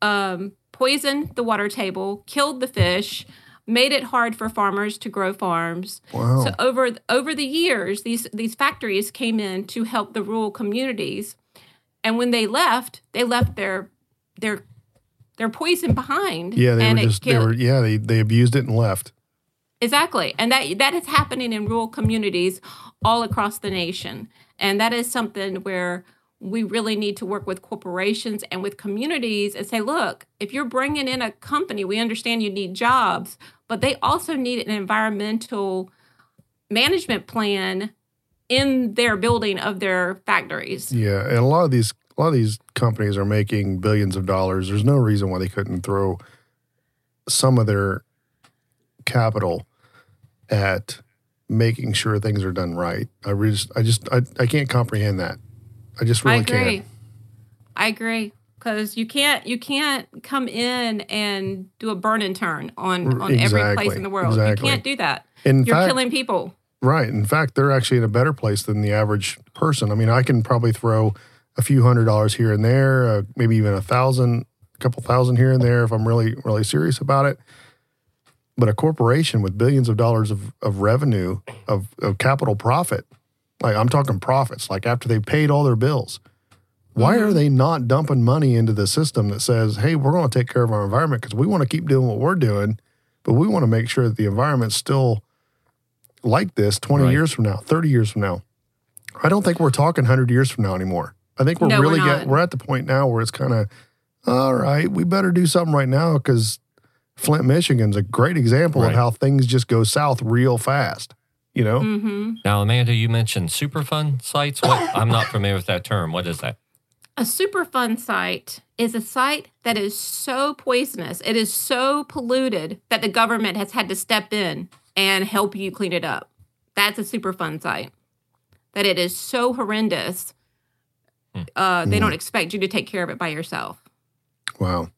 S3: um, poisoned the water table, killed the fish, made it hard for farmers to grow farms.
S1: Wow.
S3: So over over the years, these these factories came in to help the rural communities, and when they left, they left their their their poison behind.
S1: yeah, they were just they were yeah they they abused it and left.
S3: Exactly. And that that is happening in rural communities all across the nation. And that is something where we really need to work with corporations and with communities and say, look, if you're bringing in a company, we understand you need jobs, but they also need an environmental management plan in their building of their factories.
S1: Yeah, and a lot of these a lot of these companies are making billions of dollars. There's no reason why they couldn't throw some of their capital at making sure things are done right. I really just I just I, I can't comprehend that. I just really
S3: I agree.
S1: can't.
S3: I agree because you can't you can't come in and do a burn and turn on on every place in the world.
S1: exactly.
S3: You can't do that.
S1: In
S3: You're
S1: fact,
S3: killing people.
S1: Right. In fact, they're actually in a better place than the average person. I mean, I can probably throw a few hundred dollars here and there, uh, maybe even a thousand, a couple thousand here and there if I'm really, really serious about it. But a corporation with billions of dollars of, of revenue, of, of capital profit, like I'm talking profits, like after they paid all their bills, why are they not dumping money into the system that says, hey, we're going to take care of our environment because we want to keep doing what we're doing, but we want to make sure that the environment's still like this 20
S2: Right.
S1: years from now, 30 years from now. I don't think we're talking 100 years from now anymore. I think we're
S3: No, we're
S1: really
S3: not.
S1: get we're at the point now where it's kind of all right, we better do something right now cuz Flint, Michigan's a great example of how things just go south real fast, you know?
S3: hmm
S2: Now, Amanda, you mentioned Superfund sites. What? I'm not familiar with that term. What is that?
S3: A Superfund site is a site that is so poisonous, it is so polluted that the government has had to step in and help you clean it up. That's a super fun site. that it is so horrendous. Uh, they don't expect you to take care of it by yourself.
S1: Wow.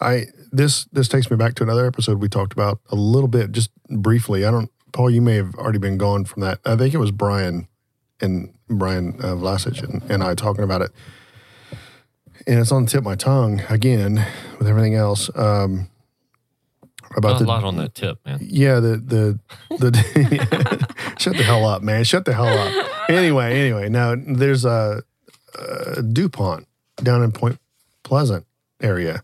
S1: I this this takes me back to another episode we talked about a little bit, just briefly. I don't, Paul. You may have already been gone from that. I think it was Brian and Brian uh, Vlasic and, and I talking about it, and it's on the tip of my tongue again with everything else. Um, about
S2: a
S1: the
S2: lot on that tip, man.
S1: yeah the the the shut the hell up, man. Shut the hell up. Anyway, anyway, now there's a, a Dupont down in Point Pleasant area.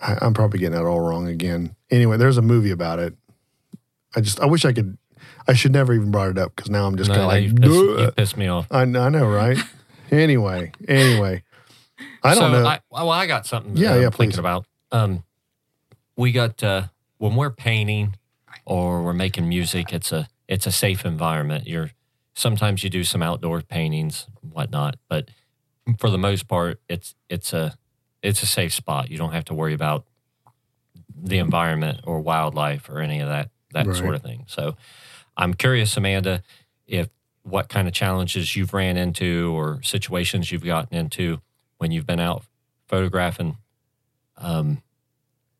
S1: I, I'm probably getting that all wrong again. Anyway, there's a movie about it. I just I wish I could. I should never even brought it up because now I'm just
S2: No,
S1: kind of
S2: you,
S1: like.
S2: pissed,
S1: "Duh."
S2: you pissed me off.
S1: I, I know, right? anyway, anyway, I don't
S2: so
S1: know.
S2: I, well, I got something.
S1: Yeah, yeah,
S2: I'm thinking
S1: please.
S2: about. Um, we got uh, when we're painting or we're making music. It's a it's a safe environment. You're sometimes you do some outdoor paintings, whatnot, but for the most part, it's it's a it's a safe spot. You don't have to worry about the environment or wildlife or any of that that
S1: Right.
S2: sort of thing. So, I'm curious, Amanda, if what kind of challenges you've ran into or situations you've gotten into when you've been out photographing um,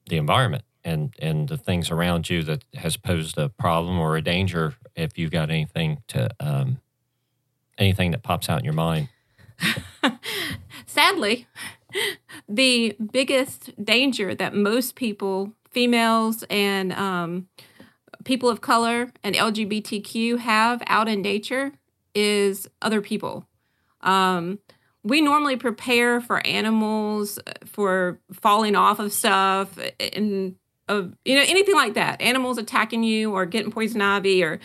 S2: the environment and and the things around you that has posed a problem or a danger. If you've got anything to um, anything that pops out in your mind.
S3: Sadly, the biggest danger that most people, females and um, people of color and LGBTQ, have out in nature is other people. Um, we normally prepare for animals for falling off of stuff and of you know anything like that animals attacking you or getting poison ivy or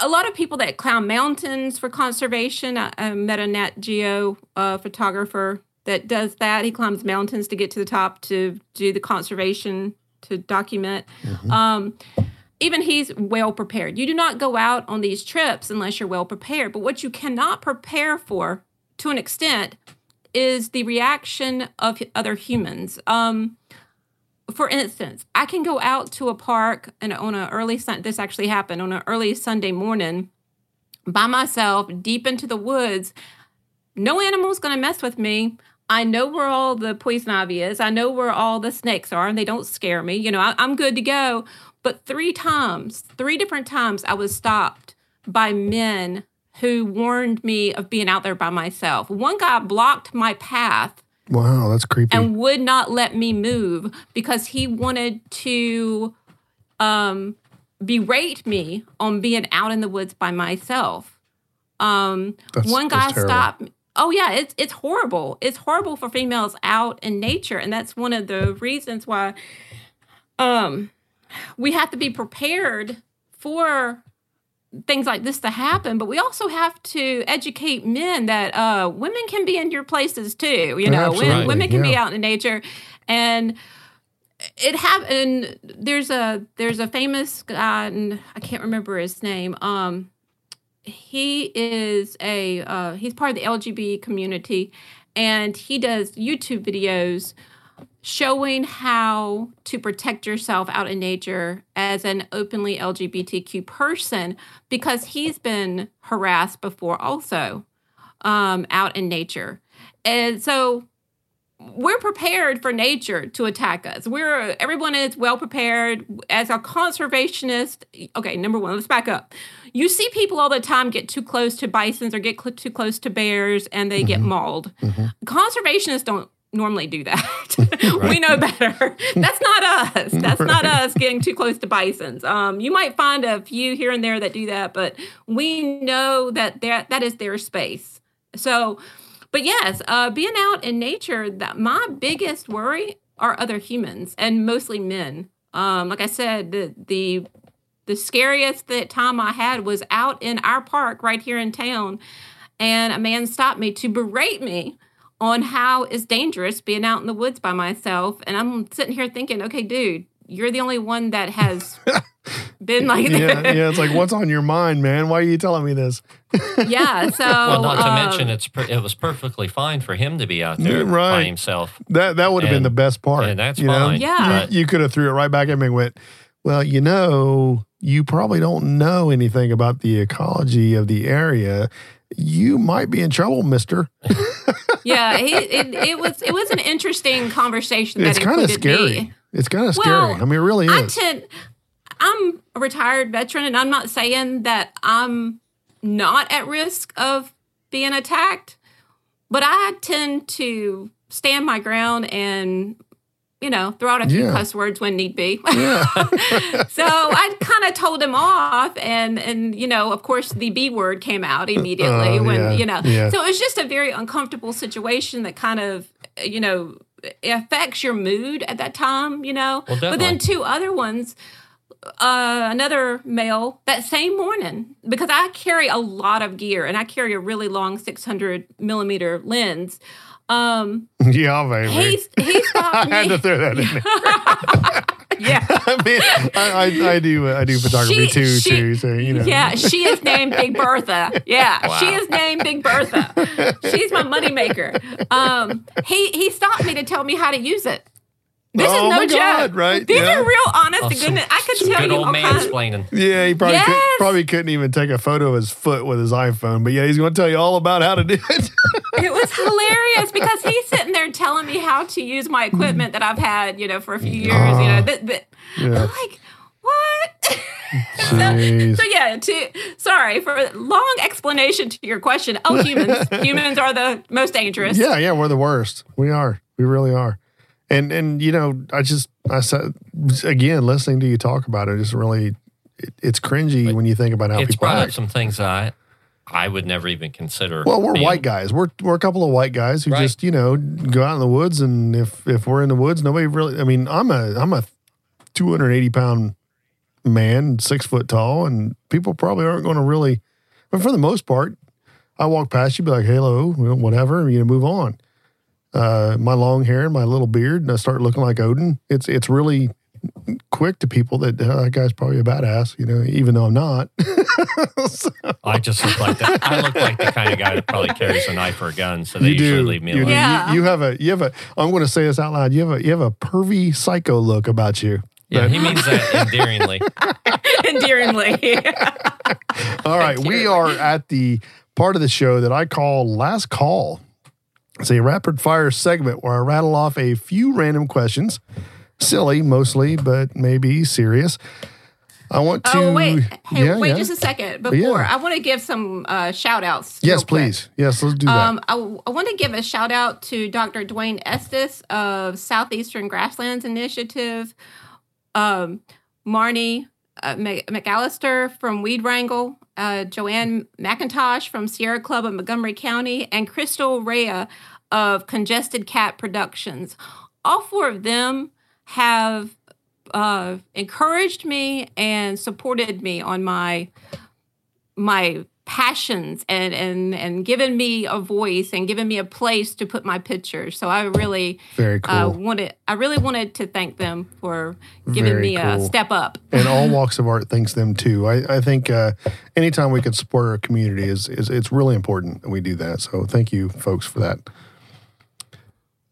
S3: a lot of people that climb mountains for conservation. I, I met a Nat Geo uh, photographer that does that. He climbs mountains to get to the top to do the conservation to document. Um, even he's well prepared. You do not go out on these trips unless you're well prepared. But what you cannot prepare for, to an extent, is the reaction of other humans. Um, for instance, I can go out to a park and on an early sun. This actually happened on an early Sunday morning by myself, deep into the woods. No animal's going to mess with me. I know where all the poison ivy is. I know where all the snakes are, and they don't scare me. You know, I, I'm good to go. But three times, three different times, I was stopped by men who warned me of being out there by myself. One guy blocked my path
S1: wow, that's creepy.
S3: and would not let me move because he wanted to um, berate me on being out in the woods by myself. Um,
S1: That's-
S3: one guy stopped. Oh yeah, it's it's horrible. It's horrible for females out in nature, and that's one of the reasons why um, we have to be prepared for things like this to happen. But we also have to educate men that uh, women can be in your places too. You know, Women- women can be out in nature, and it happened. There's a there's a famous guy, and I can't remember his name. Um, he is a uh, he's part of the LGBT community, and he does YouTube videos showing how to protect yourself out in nature as an openly LGBTQ person because he's been harassed before also um, out in nature. And so we're prepared for nature to attack us. We're everyone is well prepared as a conservationist. Okay, number one, let's back up. You see people all the time get too close to bisons or get cl- too close to bears and they get mauled. Conservationists don't normally do that. we know better. That's not us. That's not us getting too close to bisons. Um, you might find a few here and there that do that, but we know that that that is their space. So, but yes, uh, being out in nature, that my biggest worry are other humans and mostly men. Um, like I said, the the the scariest that time I had was out in our park right here in town, and a man stopped me to berate me on how it's dangerous being out in the woods by myself. And I'm sitting here thinking, okay, dude, you're the only one that has been like
S1: yeah,
S3: that.
S1: yeah. It's like, what's on your mind, man? Why are you telling me this?
S3: yeah. So,
S2: Well, not to
S3: um,
S2: mention, it's per- it was perfectly fine for him to be out there
S1: Yeah, right.
S2: by himself.
S1: That that would have been the best part.
S2: and that's
S1: you know?
S2: fine.
S3: Yeah.
S1: You, you could have threw it right back at me and went, well, you know, you probably don't know anything about the ecology of the area, you might be in trouble, mister.
S3: yeah, he, it, it was it was an interesting conversation. That
S1: it's kind of scary.
S3: me.
S1: It's kind of
S3: Well,
S1: scary. I mean, it really
S3: I tend, I'm a retired veteran, and I'm not saying that I'm not at risk of being attacked, but I tend to stand my ground and, you know, throw out a few
S1: Yeah.
S3: cuss words when need be.
S1: yeah.
S3: so I kind of told him off, and and you know, of course, the B word came out immediately
S1: Oh,
S3: when
S1: yeah,
S3: you know.
S1: yeah.
S3: So it was just a very uncomfortable situation that kind of you know affects your mood at that time, you know.
S2: Well,
S3: but then two other ones. Uh, another male that same morning because I carry a lot of gear and I carry a really long 600 millimeter lens. Um,
S1: yeah, baby.
S3: he he stopped
S1: I had
S3: me.
S1: to throw that in there.
S3: yeah.
S1: I mean, I, I, I do I do photography
S3: She-
S1: too,
S3: she-
S1: too. So you know,
S3: Yeah, she is named Big Bertha. Yeah, she is named Big Bertha. She's my moneymaker. Um, he he stopped me to tell me how to use it. This
S1: Oh
S3: is no
S1: my
S3: joke.
S1: God, right,
S3: These
S1: yeah.
S3: are real honest
S2: Oh,
S3: to goodness. I could tell
S2: good
S3: you
S2: old
S3: all kinds.
S2: mansplaining.
S1: Yeah, he probably could,
S3: Yes.
S1: probably couldn't even take a photo of his foot with his iPhone, but yeah, he's going to tell you all about how to do it.
S3: It was hilarious because he's sitting there telling me how to use my equipment that I've had, you know, for a few years. You know, ah. that, that
S1: Yeah.
S3: I'm like, what?
S1: Jeez.
S3: So yeah, to sorry for a long explanation to your question. Oh, humans, humans are the most dangerous.
S1: Yeah, yeah, we're the worst. We are. We really are. And and you know, I just I said again, listening to you talk about it is really it, it's cringy when you think about how
S2: It's
S1: people
S2: brought up some things that I, I would never even consider.
S1: Well, we're
S2: being-
S1: white guys. We're we're a couple of white guys who
S2: Right.
S1: just you know go out in the woods, and if if we're in the woods, nobody really. I mean, I'm a I'm a 280 pound man, six foot tall, and people probably aren't going to really. But for the most part, I walk past you, be like, "Hello," whatever, you know, move on. Uh, my long hair and my little beard, and I start looking like Odin. It's it's really quick to people that "Oh, that guy's probably a badass, you know, even though I'm not. So-
S2: I just look like that. I look like the kind of guy that probably carries a knife or a gun, so they
S1: you
S2: usually
S1: do.
S2: leave me alone.
S1: do.
S3: Yeah.
S1: You, you have a you have a. I'm going to say this out loud. You have a you have a pervy psycho look about you.
S2: Yeah,
S1: That-
S2: he means that endearingly.
S3: endearingly.
S1: All right, we are at the part of the show that I call last call. It's a rapid fire segment where I rattle off a few random questions, silly mostly, but maybe serious. I want to.
S3: oh wait, hey,
S1: Yeah,
S3: wait
S1: yeah.
S3: just a second before
S1: Yeah.
S3: I want to give some uh, shout outs.
S1: Yes, please. Yes, let's do that.
S3: Um, I, I want to give a shout out to Dr. Dwayne Estes of Southeastern Grasslands Initiative, um, Marnie uh, McAllister from Weed Wrangle, uh, Joanne McIntosh from Sierra Club of Montgomery County, and Crystal Rea of Congested Cat Productions. All four of them have uh, encouraged me and supported me on my my passions and and and given me a voice and given me a place to put my pictures. So I really
S1: Very cool.
S3: uh, wanted I really wanted to thank them for giving
S1: Very
S3: me a step up.
S1: and all walks of art thanks them too. I, I think uh, anytime we can support our community is, is it's really important that we do that. So thank you, folks, for that.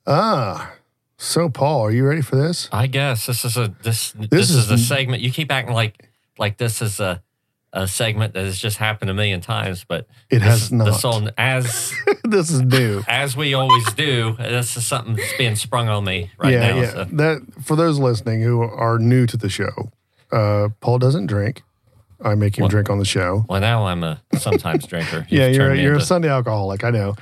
S1: Ah, so Paul, are you ready for this?
S2: I guess this is a this this,
S1: is
S2: is, a segment. You keep acting like like this is a a segment that has just happened a million times, but
S1: It has
S2: is-
S1: not.
S2: This on as
S1: this is new.
S2: as we always do. This is something that's being sprung on me right
S1: yeah,
S2: now.
S1: yeah.
S2: So.
S1: That for those listening who are new to the show, uh, Paul doesn't drink. I make him
S2: What?
S1: drink on the show.
S2: Well, now I'm a sometimes drinker.
S1: Yeah, you're
S2: me
S1: you're a Sunday alcoholic. I know.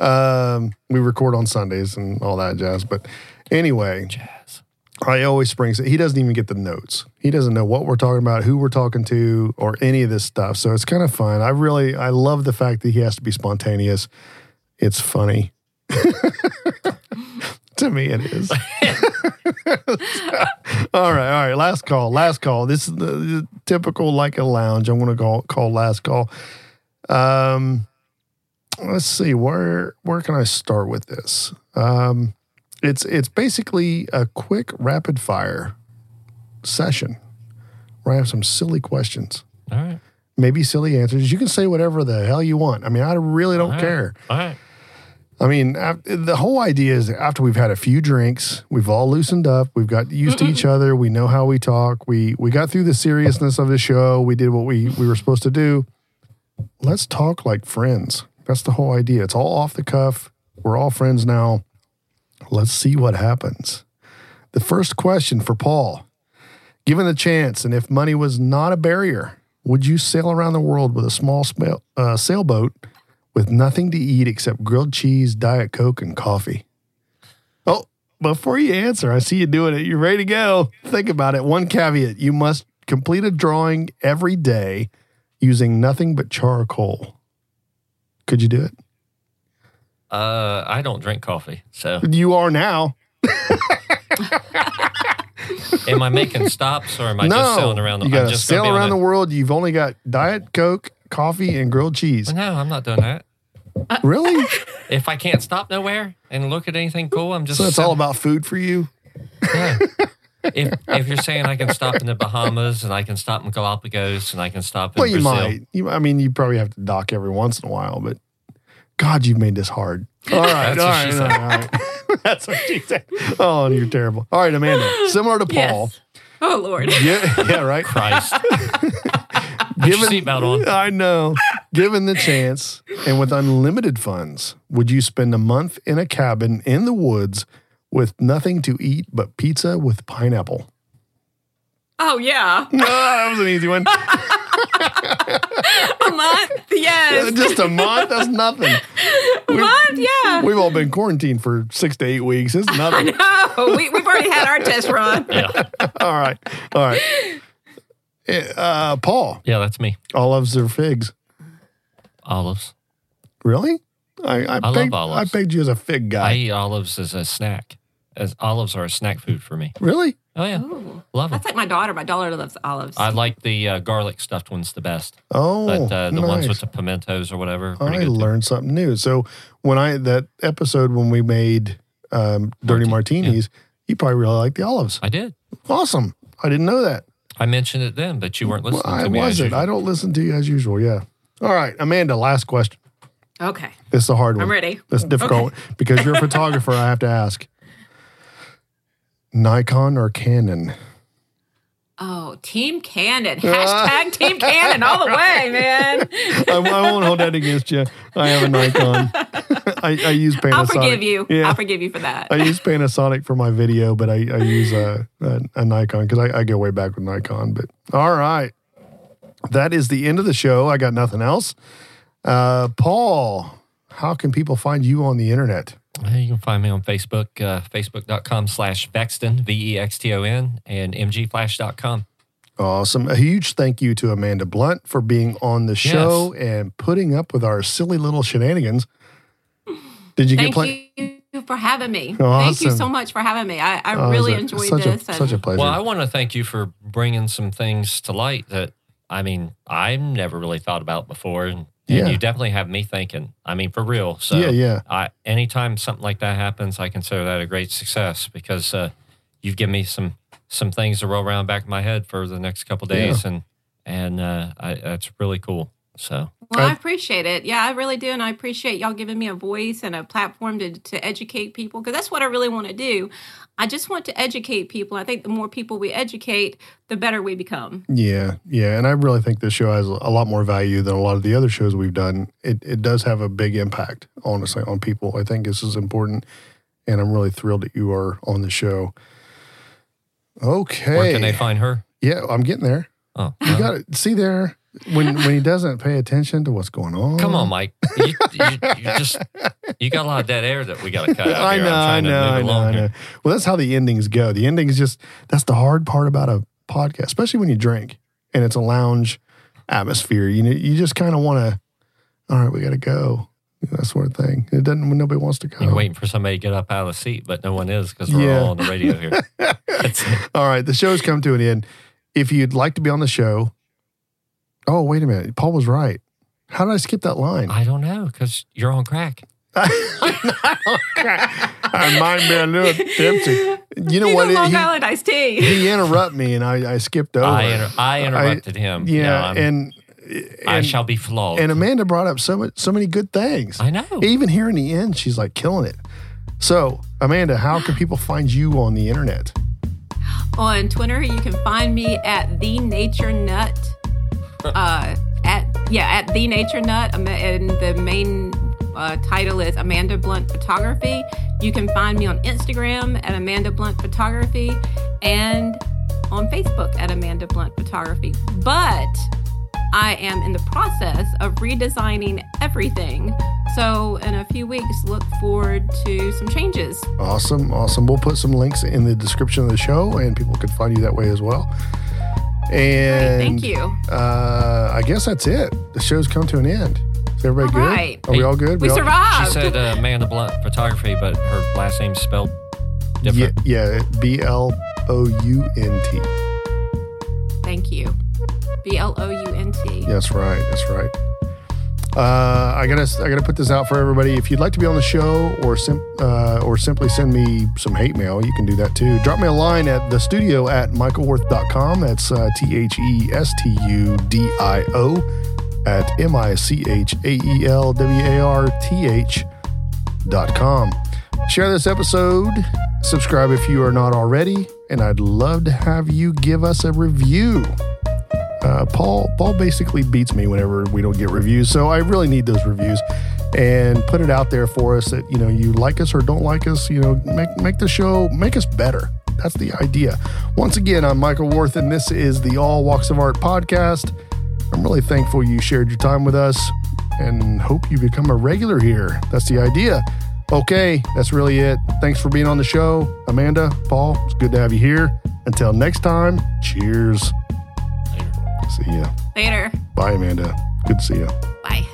S1: Um, we record on Sundays and all that jazz. But anyway,
S2: jazz.
S1: I always springs it. He doesn't even get the notes. He doesn't know what we're talking about, who we're talking to, or any of this stuff. So it's kind of fun. I really, I love the fact that he has to be spontaneous. It's funny. to me, it is. all right, all right. Last call. Last call. This is the, the typical like a lounge. I'm going to call call last call. Um, let's see where where can I start with this. Um, it's it's basically a quick rapid fire session where I have some silly questions,
S2: All right.
S1: maybe silly answers. You can say whatever the hell you want. I mean, I really don't
S2: All
S1: care.
S2: All right.
S1: I mean, the whole idea is after we've had a few drinks, we've all loosened up, we've got used to each other, we know how we talk, we we got through the seriousness of the show, we did what we we were supposed to do. Let's talk like friends. That's the whole idea. It's all off the cuff. We're all friends now. Let's see what happens. The first question for Paul: Given the chance, and if money was not a barrier, would you sail around the world with a small sma- uh, sailboat with nothing to eat except grilled cheese, Diet Coke, and coffee? Oh, before you answer, I see you doing it. You're ready to go. Think about it. One caveat you must complete a drawing every day using nothing but charcoal. Could you do it?
S2: Uh, I don't drink coffee, so
S1: You are now.
S2: am I making stops or am I
S1: no,
S2: just sailing around? The,
S1: you
S2: I'm
S1: got to
S2: just
S1: sail around the world. You've only got Diet Coke, coffee, and grilled cheese.
S2: No, I'm not doing that.
S1: Really?
S2: If I can't stop nowhere and look at anything cool, I'm just.
S1: So it's all about food for you?
S2: Yeah. if if you're saying I can stop in the Bahamas and I can stop in Galapagos and I can stop in
S1: Well, you
S2: Brazil,
S1: might. You, I mean, you probably have to dock every once in a while, but God, you've made this hard. All right.
S2: That's
S1: all
S2: what
S1: right,
S2: she said.
S1: All right. That's what she said. Oh, you're terrible. All right, Amanda. Similar to Paul.
S3: Yes. Oh Lord.
S1: Yeah, yeah, right.
S2: Christ, put your seatbelt on.
S1: I know. Given the chance and with unlimited funds, would you spend a month in a cabin in the woods with nothing to eat but pizza with pineapple?
S3: Oh yeah.
S1: Oh, that was an easy one.
S3: A month. Yes.
S1: Just a month? That's nothing.
S3: A month. Yeah.
S1: We've all been quarantined for six to eight weeks. It's
S3: I
S1: nothing.
S3: know. We, we've already had our test run.
S2: Yeah,
S1: all right. All right. Eh, Uh, Paul,
S2: yeah, that's me.
S1: olives or figs?
S2: Olives.
S1: Really? I, I,
S2: love olives.
S1: I pegged you as a fig guy.
S2: I eat olives as a snack. As olives are a snack food for me.
S1: really?
S2: Oh yeah,
S3: Ooh.
S2: love them.
S3: That's like my daughter. My daughter loves olives.
S2: I like the uh, garlic stuffed ones the best,
S1: Oh,
S2: but uh, the
S1: nice.
S2: ones with the pimentos or whatever. Pretty
S1: I
S2: good too.
S1: learned something new. So when I that episode when we made um, dirty
S2: Marti-
S1: martinis, you probably really like the olives.
S2: I did.
S1: Awesome. I didn't know that.
S2: I mentioned it then, but you weren't
S1: Well,
S2: listening
S1: I
S2: me. as
S1: wasn't.
S2: usual.
S1: I don't listen to you as usual. Yeah. All right, Amanda. Last question.
S3: okay.
S1: This is a hard one.
S3: I'm ready.
S1: That's difficult because you're a photographer. I have to ask. Nikon or Canon?
S3: Oh, Team Canon. Hashtag Team Canon all the way, man.
S1: I, I won't hold that against you. I have a Nikon. I, I use Panasonic.
S3: I'll forgive you.
S1: Yeah.
S3: I'll forgive you for that.
S1: I use Panasonic for my video, but I, I use a, a, a Nikon because I, I go way back with Nikon. But all right, that is the end of the show. I got nothing else. Uh, Paul, how can people find you on the internet?
S2: You can find me on Facebook, uh, facebook.com slash Vexton, V E X T O N, and mgflash.com.
S1: Awesome. A huge thank you to Amanda Blount for being on the show and putting up with our silly little shenanigans. Did you get
S3: Thank
S1: plenty?
S3: you for having me. Thank you so much for having me. I, I
S1: Oh,
S3: really
S1: a-
S3: enjoyed
S1: such
S3: this.
S1: A, such a pleasure.
S2: Well, I want to thank you for bringing some things to light that, I mean, I've never really thought about before. And, and
S1: Yeah.
S2: you definitely have me thinking. I mean, for real. So,
S1: yeah, yeah.
S2: I, anytime something like that happens, I consider that a great success because uh, you've given me some some things to roll around back of my head for the next couple days, and and uh, I, that's really cool. So
S3: Well, I
S1: I-
S3: appreciate it. Yeah, I really do. And I appreciate y'all giving me a voice and a platform to, to educate people because that's what I really want to do. I just want to educate people. I think the more people we educate, the better we become.
S1: Yeah, yeah, and I really think this show has a lot more value than a lot of the other shows we've done. It it does have a big impact, honestly, on people. I think this is important, and I'm really thrilled that you are on the show. Okay,
S2: where can they find her?
S1: yeah, I'm getting there.
S2: Oh,
S1: You
S2: well,
S1: got it. see there when when he doesn't pay attention to what's going on.
S2: come on, Mike. You, you, you just you got a lot of dead air that we got to cut out
S1: I
S2: here.
S1: know, I know, I know, I know. Well, that's how the endings go. The endings just that's the hard part about a podcast, especially when you drink and it's a lounge atmosphere. You know, you just kind of want to. All right, we got to go. That sort of thing. It doesn't nobody wants to go.
S2: You're waiting for somebody to get up out of the seat, but no one is because we're
S1: Yeah.
S2: all on the radio here.
S1: All right, the show's come to an end. If you'd like to be on the show, oh wait a minute, Paul was right. How did I skip that line?
S2: I don't know because you're on crack.
S1: I might be a little tipsy. You know
S3: Need
S1: what?
S3: a Long
S1: He,
S3: Island iced tea.
S1: he interrupted me and I, I skipped over.
S2: I, inter- I interrupted him.
S1: Yeah,
S2: I'm-
S1: and
S2: I shall be flogged.
S1: and Amanda brought up so much, so many good things.
S2: I know.
S1: Even here in the end, she's like killing it. So, Amanda, how can people find you on the internet?
S3: On Twitter, you can find me at the Nature Nut. Uh, at yeah, at the Nature Nut, and the main uh, title is Amanda Blount Photography. You can find me on Instagram at Amanda Blount Photography and on Facebook at Amanda Blount Photography. But I am in the process of redesigning everything. So in a few weeks, look forward to some changes.
S1: Awesome, awesome. We'll put some links in the description of the show, and people can find you that way as well. And
S3: Thank you.
S1: Uh, I guess that's it. The show's come to an end. Is everybody
S3: All
S1: good?
S3: right.
S1: Are we all good?
S3: We
S1: all-
S3: survived.
S2: she said uh, Amanda Blount Photography, but her last name's spelled
S1: Yeah,
S2: different.
S1: yeah. B L O U N T.
S3: Thank you. B L O U N T.
S1: That's right. That's right. Uh, I gotta I gotta put this out for everybody. If you'd like to be on the show or sim, uh, or simply send me some hate mail, you can do that too. Drop me a line at the studio at michaelwarth.com. That's uh, T H E S T U D I O at M I C H A E L W A R T H dot com. Share this episode. Subscribe if you are not already, and I'd love to have you give us a review. Uh, Paul Paul basically beats me whenever we don't get reviews, so I really need those reviews and put it out there for us that you know you like us or don't like us. You know, make make the show make us better. That's the idea. Once again, I'm Michael Warth, and this is the All Walks of Art podcast. I'm really thankful you shared your time with us, and hope you become a regular here. That's the idea. Okay, that's really it. Thanks for being on the show, Amanda, Paul. It's good to have you here. Until next time, cheers. See ya.
S3: Later.
S1: Bye, Amanda. Good to see you.
S3: Bye.